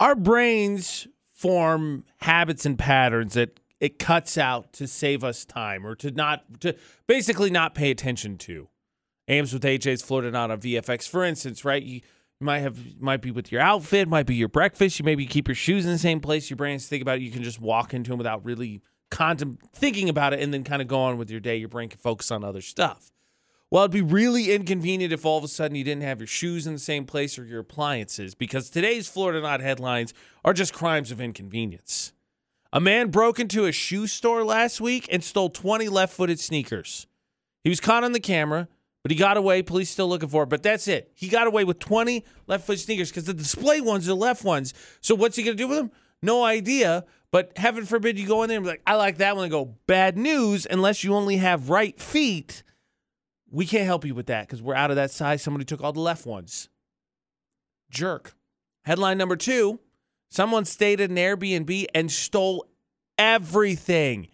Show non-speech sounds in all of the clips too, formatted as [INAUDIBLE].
our brains form habits and patterns that it cuts out to save us time or to not to basically not pay attention to. Ames with AJ's Florida not on VFX, for instance, right? You might have might be with your outfit, might be your breakfast. You maybe keep your shoes in the same place. Your brains think about it. You can just walk into them without really contem- thinking about it, and then kind of go on with your day. Your brain can focus on other stuff. Well, it'd be really inconvenient if all of a sudden you didn't have your shoes in the same place or your appliances, because today's Florida Not headlines are just crimes of inconvenience. A man broke into a shoe store last week and stole 20 left footed sneakers. He was caught on the camera, but he got away. Police still looking for it, but that's it. He got away with 20 left foot sneakers because the display ones are left ones. So what's he going to do with them? No idea. But heaven forbid you go in there and be like, I like that one. And go, bad news, unless you only have right feet we can't help you with that because we're out of that size. Somebody took all the left ones. Jerk. Headline number two someone stayed at an Airbnb and stole everything.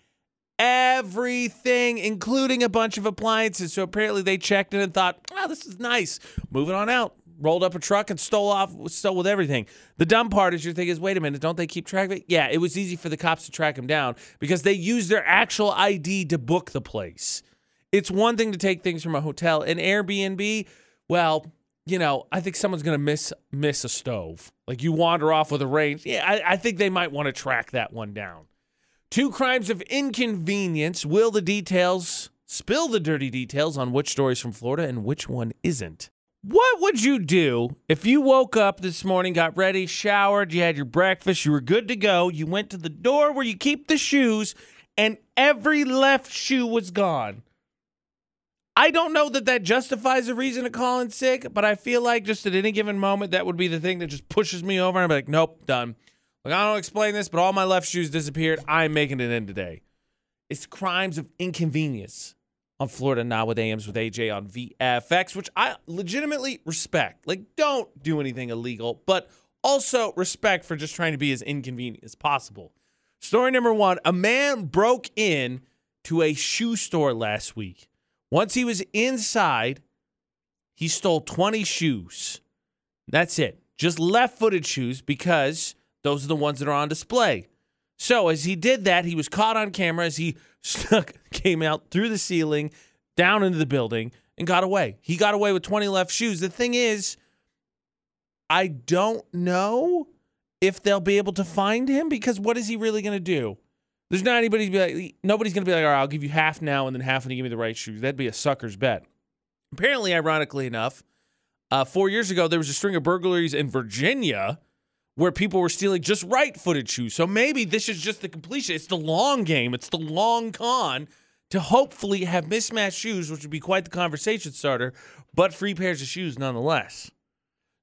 Everything, including a bunch of appliances. So apparently they checked in and thought, oh, this is nice. Moving on out. Rolled up a truck and stole off, stole with everything. The dumb part is your thing is, wait a minute, don't they keep track of it? Yeah, it was easy for the cops to track him down because they used their actual ID to book the place. It's one thing to take things from a hotel. An Airbnb, well, you know, I think someone's gonna miss miss a stove. Like you wander off with a range. Yeah, I, I think they might want to track that one down. Two crimes of inconvenience. Will the details spill the dirty details on which stories from Florida and which one isn't? What would you do if you woke up this morning, got ready, showered, you had your breakfast, you were good to go, you went to the door where you keep the shoes, and every left shoe was gone? I don't know that that justifies a reason to call in sick, but I feel like just at any given moment, that would be the thing that just pushes me over. And I'm like, nope, done. Like, I don't explain this, but all my left shoes disappeared. I'm making it in today. It's crimes of inconvenience on Florida Now with AMs with AJ on VFX, which I legitimately respect. Like, don't do anything illegal, but also respect for just trying to be as inconvenient as possible. Story number one a man broke in to a shoe store last week. Once he was inside, he stole 20 shoes. That's it. Just left footed shoes because those are the ones that are on display. So as he did that, he was caught on camera as he [LAUGHS] stuck, came out through the ceiling, down into the building, and got away. He got away with 20 left shoes. The thing is, I don't know if they'll be able to find him because what is he really going to do? There's not anybody to be like, nobody's going to be like, all right, I'll give you half now and then half when you give me the right shoes. That'd be a sucker's bet. Apparently, ironically enough, uh, four years ago, there was a string of burglaries in Virginia where people were stealing just right footed shoes. So maybe this is just the completion. It's the long game, it's the long con to hopefully have mismatched shoes, which would be quite the conversation starter, but free pairs of shoes nonetheless.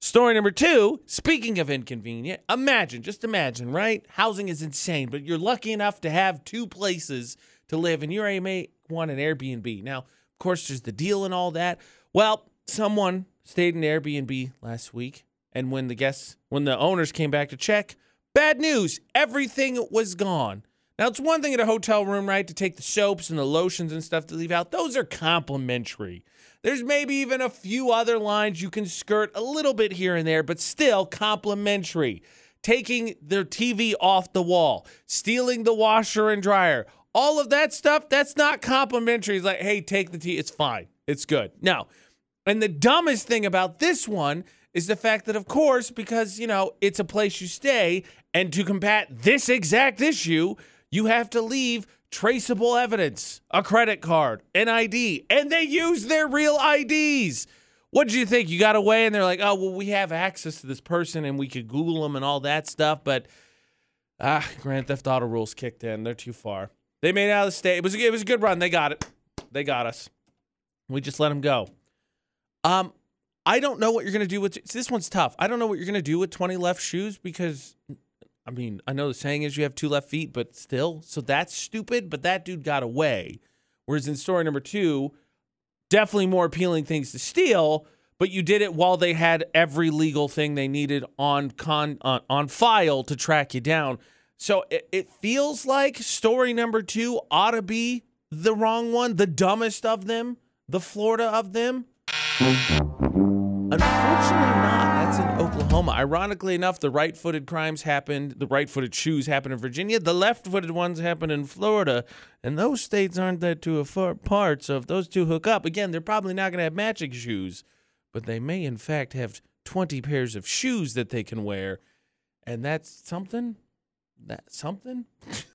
Story number two, speaking of inconvenient, imagine, just imagine, right? Housing is insane, but you're lucky enough to have two places to live and you may want an Airbnb. Now, of course, there's the deal and all that. Well, someone stayed in Airbnb last week, and when the guests, when the owners came back to check, bad news, everything was gone. Now, it's one thing at a hotel room, right, to take the soaps and the lotions and stuff to leave out. Those are complimentary. There's maybe even a few other lines you can skirt a little bit here and there, but still complimentary. Taking their TV off the wall, stealing the washer and dryer, all of that stuff, that's not complimentary. It's like, hey, take the tea. It's fine. It's good. Now, and the dumbest thing about this one is the fact that, of course, because, you know, it's a place you stay, and to combat this exact issue, you have to leave traceable evidence, a credit card, an ID, and they use their real IDs. What did you think? You got away, and they're like, "Oh, well, we have access to this person, and we could Google them and all that stuff." But ah, Grand Theft Auto rules kicked in. They're too far. They made it out of the state. It was it was a good run. They got it. They got us. We just let them go. Um, I don't know what you're gonna do with this one's tough. I don't know what you're gonna do with 20 left shoes because I mean, I know the saying is you have two left feet, but still, so that's stupid. But that dude got away. Whereas in story number two, definitely more appealing things to steal, but you did it while they had every legal thing they needed on con on, on file to track you down. So it, it feels like story number two ought to be the wrong one, the dumbest of them, the Florida of them. Unfortunately, Oklahoma. Ironically enough, the right footed crimes happened, the right footed shoes happened in Virginia, the left footed ones happened in Florida. And those states aren't that too apart. So if those two hook up, again, they're probably not going to have matching shoes, but they may in fact have 20 pairs of shoes that they can wear. And that's something? That something?